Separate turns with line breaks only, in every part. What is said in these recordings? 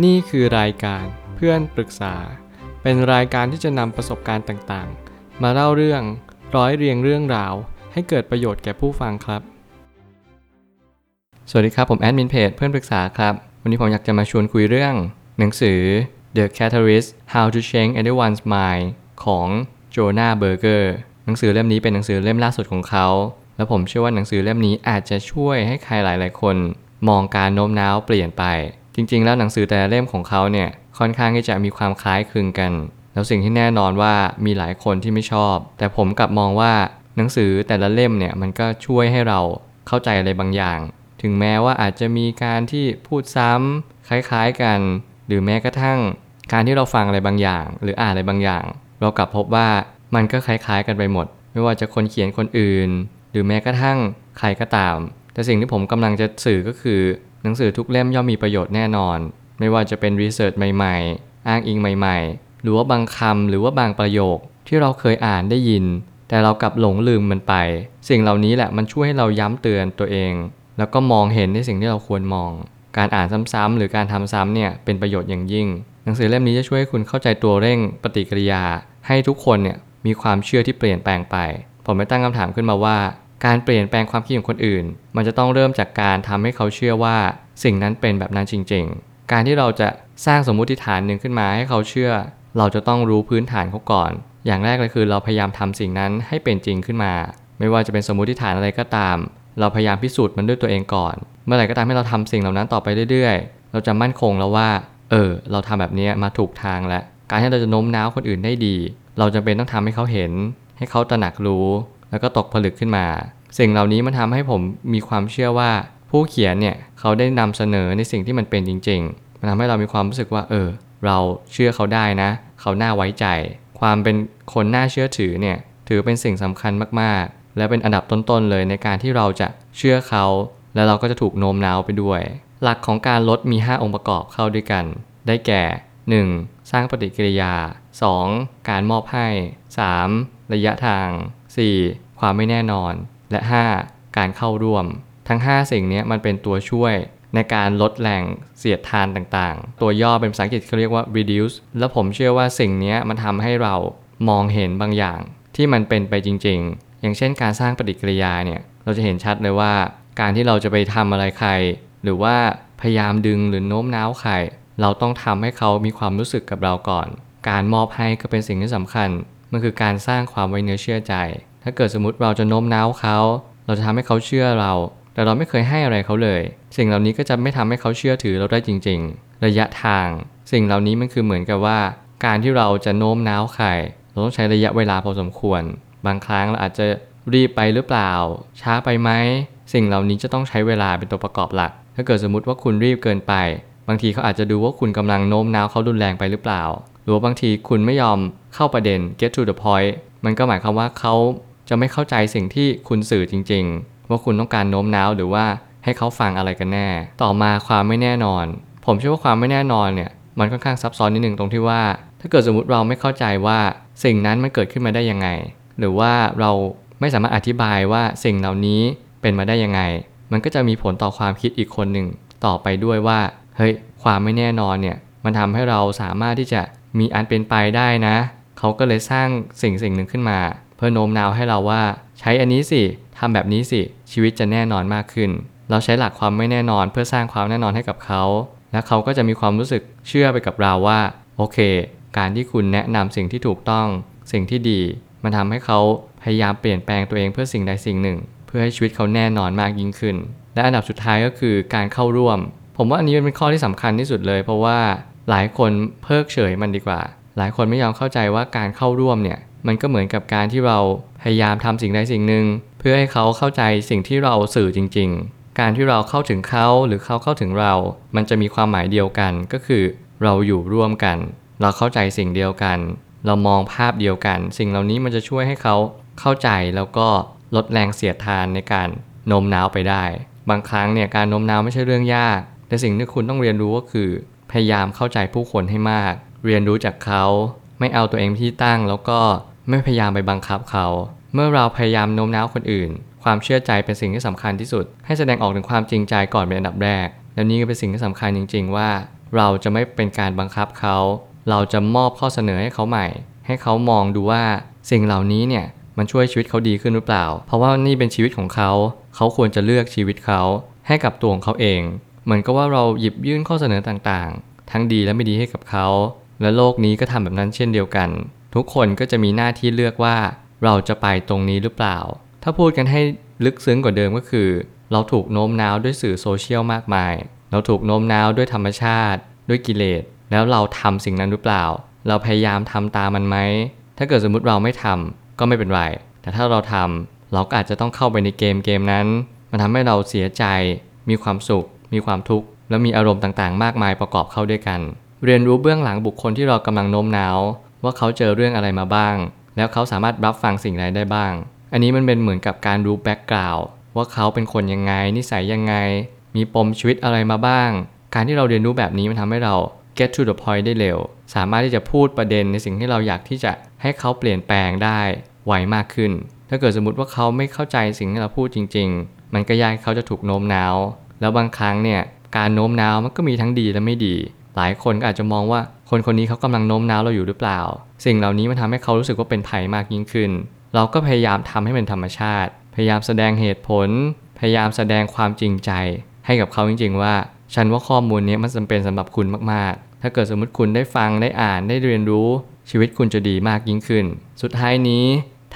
นี่คือรายการเพื่อนปรึกษา เป็นรายการที่จะนำประสบการณ์ต่างๆ มาเล่าเรื่องร้อยเรียงเรื่องราว ให้เกิดประโยชน์แก่ผู้ฟังครับ สวัสดีครับผมแอดมินเพจเพื่อนปรึกษาครับ วันนี้ผมอยากจะมาชวนคุยเรื่อง หนังสือ The Catalyst How to Change Anyone's Mind ของโจนาเบอร์เกอร์หนังสือเล่มนี้เป็นหนังสือเล่มล่าสุดของเขา และผมเชื่อว่าหนังสือเล่มนี้อาจจะช่วยให้ใครหลาย ๆ คน มองการโน้มน้าวเปลี่ยนไป จริงๆ แล้วหนังสือแต่ละเล่มของเขาเนี่ยค่อนข้างที่จะมีความคล้ายคลึงกัน แล้วสิ่งที่แน่นอนว่ามีหลายคนที่ไม่ชอบ แต่ผมกลับมองว่าหนังสือแต่ละเล่มเนี่ยมันก็ช่วยให้เราเข้าใจอะไรบางอย่าง ถึงแม้ว่าอาจจะมีการที่พูดซ้ำคล้ายๆกัน หรือแม้กระทั่ง การที่เราฟังอะไรบางอย่าง หรืออ่านอะไรบางอย่าง เรากลับพบว่ามันก็คล้ายๆกันไปหมด ไม่ว่าจะคนเขียนคนอื่น หรือแม้กระทั่งใครก็ตาม แต่สิ่งที่ผมกำลังจะสื่อก็คือ หนังสือทุกเล่มย่อมมีประโยชน์แน่นอน ไม่ว่าจะเป็นรีเสิร์ชใหม่ๆ อ้างอิงใหม่ๆ หรือว่าบางคำหรือว่าบางประโยคที่เราเคยอ่านได้ยิน แต่เรากลับหลงลืมมันไป สิ่งเหล่านี้แหละมันช่วยให้เราย้ำเตือนตัวเอง แล้วก็มองเห็นในสิ่งที่เราควรมอง การอ่านซ้ำๆหรือการทำซ้ำเนี่ยเป็นประโยชน์อย่างยิ่ง หนังสือเล่มนี้จะช่วยให้คุณเข้าใจตัวเร่งปฏิกิริยา ให้ทุกคนเนี่ยมีความเชื่อที่เปลี่ยนแปลงไป ผมไม่ตั้งคำถามขึ้นมาว่า การเปลี่ยนแปลงความคิดของคนอื่น มันจะต้องเริ่มจากการทำให้เขาเชื่อว่าสิ่งนั้นเป็นแบบนั้นจริง ๆ การที่เราจะสร้างสมมุติฐานหนึ่งขึ้นมาให้เขาเชื่อ เราจะต้องรู้พื้นฐานเขาก่อน อย่างแรกเลยคือเราพยายามทำสิ่งนั้นให้เป็นจริงขึ้นมา ไม่ว่าจะเป็นสมมุติฐานอะไรก็ตาม เราพยายามพิสูจน์มันด้วยตัวเองก่อน เมื่อไหร่ก็ตามให้เราทำสิ่งเหล่านั้นต่อไปเรื่อยๆ เราจะมั่นคงแล้วว่า เออ เราทำแบบนี้มาถูกทางแล้ว การที่เราจะโน้มน้าวคนอื่นได้ดี เราจำเป็นต้องทำให้เขาเห็น ให้เขาตระหนักรู้ แล้วก็ตกผลึกขึ้นมา สิ่งเหล่านี้มันทำให้ผมมีความเชื่อว่า ผู้เขียนเนี่ยเขาได้นำเสนอในสิ่งที่มันเป็นจริง ๆ มันทำให้เรามีความรู้สึกว่า เออ เราเชื่อเขาได้นะ เขาน่าไว้ใจ ความเป็นคนน่าเชื่อถือเนี่ยถือเป็นสิ่งสำคัญมากๆ และเป็นอันดับต้นๆเลยในการที่เราจะเชื่อเขา และเราก็จะถูกโน้มน้าวไปด้วย หลักของการลดมี 5 องค์ประกอบเข้าด้วยกัน ได้แก่ 1. สร้างปฏิกิริยา 2. การมอบให้ 3. ระยะทาง 4. ความไม่แน่นอน และ 5. การเข้าร่วม ทั้ง 5 สิ่งนี้มันเป็นตัวช่วยในการลดแรงเสียดทานต่างๆ ตัวย่อเป็นภาษาอังกฤษเขาเรียกว่า reduce แล้วผมเชื่อว่าสิ่งนี้มันทำให้เรามองเห็นบางอย่าง ที่มันเป็นไปจริง ๆ อย่างเช่นการสร้างปฏิกิริยาเนี่ย เราจะเห็นชัดเลยว่า การที่เราจะไปทำอะไรใคร หรือว่าพยายามดึงหรือโน้มน้าวใคร เราต้องทำให้เขามีความรู้สึกกับเราก่อน การมอบให้ก็เป็นสิ่งที่สำคัญ มันคือการสร้างความไว้เนื้อเชื่อใจ ถ้าเกิดสมมติเราจะโน้มน้าวเขา เราจะทำให้เขาเชื่อเรา แต่เราไม่เคยให้อะไรเขาเลย สิ่งเหล่านี้ก็จะไม่ทำให้เขาเชื่อถือเราได้จริง ๆ ระยะทาง สิ่งเหล่านี้มันคือเหมือนกับว่า การที่เราจะโน้มน้าวใครเราต้องใช้ระยะเวลาพอสมควร บางครั้งเราอาจจะรีบไปหรือเปล่า ช้าไปไหมสิ่งเหล่านี้จะต้องใช้เวลาเป็นตัวประกอบหลัก ถ้าเกิดสมมติว่าคุณรีบเกินไป บางทีเขาอาจจะดูว่าคุณกำลังโน้มน้าวเขารุนแรงไปหรือเปล่า หรือว่าบางทีคุณไม่ยอมเข้าประเด็น get to the point มันก็หมายความว่าเขาจะไม่เข้าใจสิ่งที่คุณสื่อจริง ๆ ว่าคุณต้องการโน้มน้าวหรือว่าให้เขาฟังอะไรกันแน่ ต่อมาความไม่แน่นอน ผมเชื่อว่าความไม่แน่นอนเนี่ยมันค่อนข้างซับซ้อนนิดนึงตรงที่ว่า ถ้าเกิดสมมติเราไม่เข้าใจว่าสิ่งนั้นมันเกิดขึ้นมาได้ยังไง หรือว่าเราไม่สามารถอธิบายว่าสิ่งเหล่านี้เป็นมาได้ยังไง มันก็จะมีผลต่อความคิดอีกคนหนึ่งต่อไปด้วยว่า เฮ้ย ความไม่แน่นอนเนี่ย มันทำให้เราสามารถที่จะ มีอันเป็นไปได้นะ เขาก็เลยสร้างสิ่งสิ่งหนึ่งขึ้นมา เพื่อโน้มน้าวให้เราว่า ใช้อันนี้สิทำแบบนี้สิชีวิตจะแน่นอนมากขึ้น เราใช้หลักความไม่แน่นอนเพื่อสร้างความแน่นอนให้กับเขา และเขาก็จะมีความรู้สึกเชื่อไปกับเราว่า โอเค การที่คุณแนะนำสิ่งที่ถูกต้อง สิ่งที่ดี มันทำให้เขาพยายามเปลี่ยนแปลงตัวเองเพื่อสิ่งใดสิ่งหนึ่ง เพื่อให้ชีวิตเขาแน่นอนมากยิ่งขึ้น และอันดับสุดท้ายก็คือการเข้าร่วม ผมว่าอันนี้เป็นข้อที่สำคัญที่สุดเลย เพราะว่า หลายคนเพิกเฉยมันดีกว่า หลายคนไม่ยอมเข้าใจว่าการเข้าร่วมเนี่ยมันก็เหมือนกับการที่เราพยายามทำสิ่งใดสิ่งหนึ่ง เพื่อให้เขาเข้าใจสิ่งที่เราสื่อจริง ๆ การที่เราเข้าถึงเขาหรือเขาเข้าถึงเรา มันจะมีความหมายเดียวกันก็คือ เราอยู่ร่วมกัน เราเข้าใจสิ่งเดียวกัน เรามองภาพเดียวกัน สิ่งเหล่านี้มันจะช่วยให้เขาเข้าใจแล้วก็ลดแรงเสียดทานในการโน้มน้าวไปได้ บางครั้งเนี่ยการโน้มน้าวไม่ใช่เรื่องยาก แต่สิ่งที่คุณต้องเรียนรู้ก็คือ พยายามเข้าใจผู้คนให้มาก เรียนรู้จากเขา ไม่เอาตัวเองเป็นที่ตั้ง แล้วก็ไม่พยายามไปบังคับเขา เมื่อเราพยายามโน้มน้าวคนอื่น ความเชื่อใจเป็นสิ่งที่สำคัญที่สุด ให้แสดงออกถึงความจริงใจก่อนเป็นอันดับแรก แล้วนี่ก็เป็นสิ่งที่สำคัญจริง ๆ ว่า เราจะไม่เป็นการบังคับเขา เราจะมอบข้อเสนอให้เขาใหม่ ให้เขามองดูว่าสิ่งเหล่านี้เนี่ยมันช่วยชีวิตเขาดีขึ้นหรือเปล่า เพราะว่านี่เป็นชีวิตของเขา เขาควรจะเลือกชีวิตเขาให้กับตัวของเขาเอง เหมือนกับว่าเราหยิบยื่นข้อเสนอต่างๆ ทั้งดีและไม่ดีให้กับเขา และโลกนี้ก็ทำแบบนั้นเช่นเดียวกัน ทุกคนก็จะมีหน้าที่เลือกว่าเราจะไปตรงนี้หรือเปล่า ถ้าพูดกันให้ลึกซึ้งกว่าเดิมก็คือ เราถูกโน้มน้าวด้วยสื่อโซเชียลมากมาย เราถูกโน้มน้าวด้วยธรรมชาติ ด้วยกิเลส แล้วเราทำสิ่งนั้นหรือเปล่า เราพยายามทำตามมันไหม ถ้าเกิดสมมติเราไม่ทำก็ไม่เป็นไร แต่ถ้าเราทำเราก็อาจจะต้องเข้าไปในเกมเกมนั้น มันทำให้เราเสียใจ มีความสุข มีความทุกข์ และมีอารมณ์ต่างๆ มากมายประกอบเข้าด้วยกัน เรียนรู้เบื้องหลังบุคคลที่เรากำลังโน้มน้าว ว่าเขาเจอเรื่องอะไรมาบ้าง แล้วเขาสามารถรับฟังสิ่งใดได้บ้าง อันนี้มันเป็นเหมือนกับการรู้แบ็กกราวด์ว่าเขาเป็นคนยังไง นิสัยยังไง มีปมชีวิตอะไรมาบ้าง การที่เราเรียนรู้แบบนี้มันทำให้เรา get to the point ได้เร็ว สามารถที่จะพูดประเด็นในสิ่งที่เราอยากที่จะให้เขาเปลี่ยนแปลงได้ไวมากขึ้น ถ้าเกิดสมมติว่าเขาไม่เข้าใจสิ่งที่เราพูดจริง ๆ มันก็ยากเขาจะถูกโน้มน้าว แล้วบางครั้งเนี่ยการโน้มน้าวมันก็มีทั้งดีและไม่ดี หลายคนก็อาจจะมองว่าคนคนนี้เขากำลังโน้มน้าวเราอยู่หรือเปล่า สิ่งเหล่านี้มันทำให้เขารู้สึกว่าเป็นภัยมากยิ่งขึ้น เราก็พยายามทำให้เป็นธรรมชาติ พยายามแสดงเหตุผล พยายามแสดงความจริงใจ ให้กับเขาจริง ๆ ว่า ฉันว่าข้อมูลนี้มันจำเป็นสำหรับคุณมากๆ ถ้าเกิดสมมติคุณได้ฟังได้อ่านได้เรียนรู้ ชีวิตคุณจะดีมากยิ่งขึ้น สุดท้ายนี้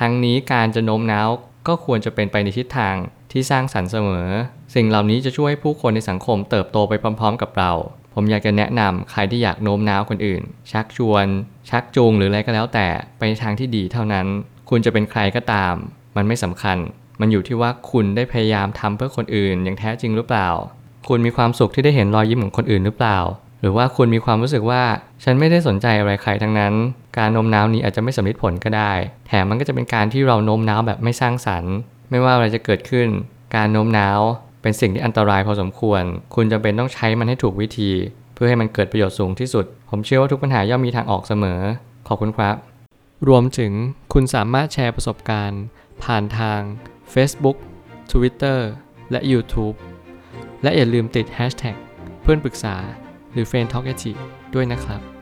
ทั้งนี้การจะโน้มน้าวก็ควรจะเป็นไปในทิศทาง ที่สร้างสรรค์เสมอ สิ่งเหล่านี้จะช่วยให้ผู้คนในสังคมเติบโตไปพร้อม ๆ กับเรา ผมอยากจะแนะนำใครที่อยากโน้มน้าวคนอื่น ชักชวน ชักจูงหรืออะไรก็แล้วแต่ไปในทางที่ดีเท่านั้น คุณจะเป็นใครก็ตาม มันไม่สำคัญ มันอยู่ที่ว่าคุณได้พยายามทำเพื่อคนอื่น อย่างแท้จริงหรือเปล่า คุณมีความสุขที่ได้เห็นรอยยิ้มของคนอื่นหรือเปล่า หรือว่าคุณมีความรู้สึกว่าฉันไม่ได้สนใจอะไรใครทั้งนั้น การโน้มน้าวนี้อาจจะไม่สำเร็จผลก็ได้ แถมมันก็จะเป็นการที่เราโน้มน้าวแบบไม่สร้างสรรค์ ไม่ว่าอะไรจะเกิดขึ้น การโน้มน้าวเป็นสิ่งที่อันตรายพอสมควร คุณจำเป็นต้องใช้มันให้ถูกวิธี เพื่อให้มันเกิดประโยชน์สูงที่สุด ผมเชื่อว่าทุกปัญหาย่อมมีทางออกเสมอ ขอบคุณครับ รวมถึงคุณสามารถแชร์ประสบการณ์ ผ่านทาง Facebook Twitter และ YouTube และอย่าลืมติด Hashtag เพื่อนปรึกษาหรือ f r ร e n d t a l k ด้วยนะครับ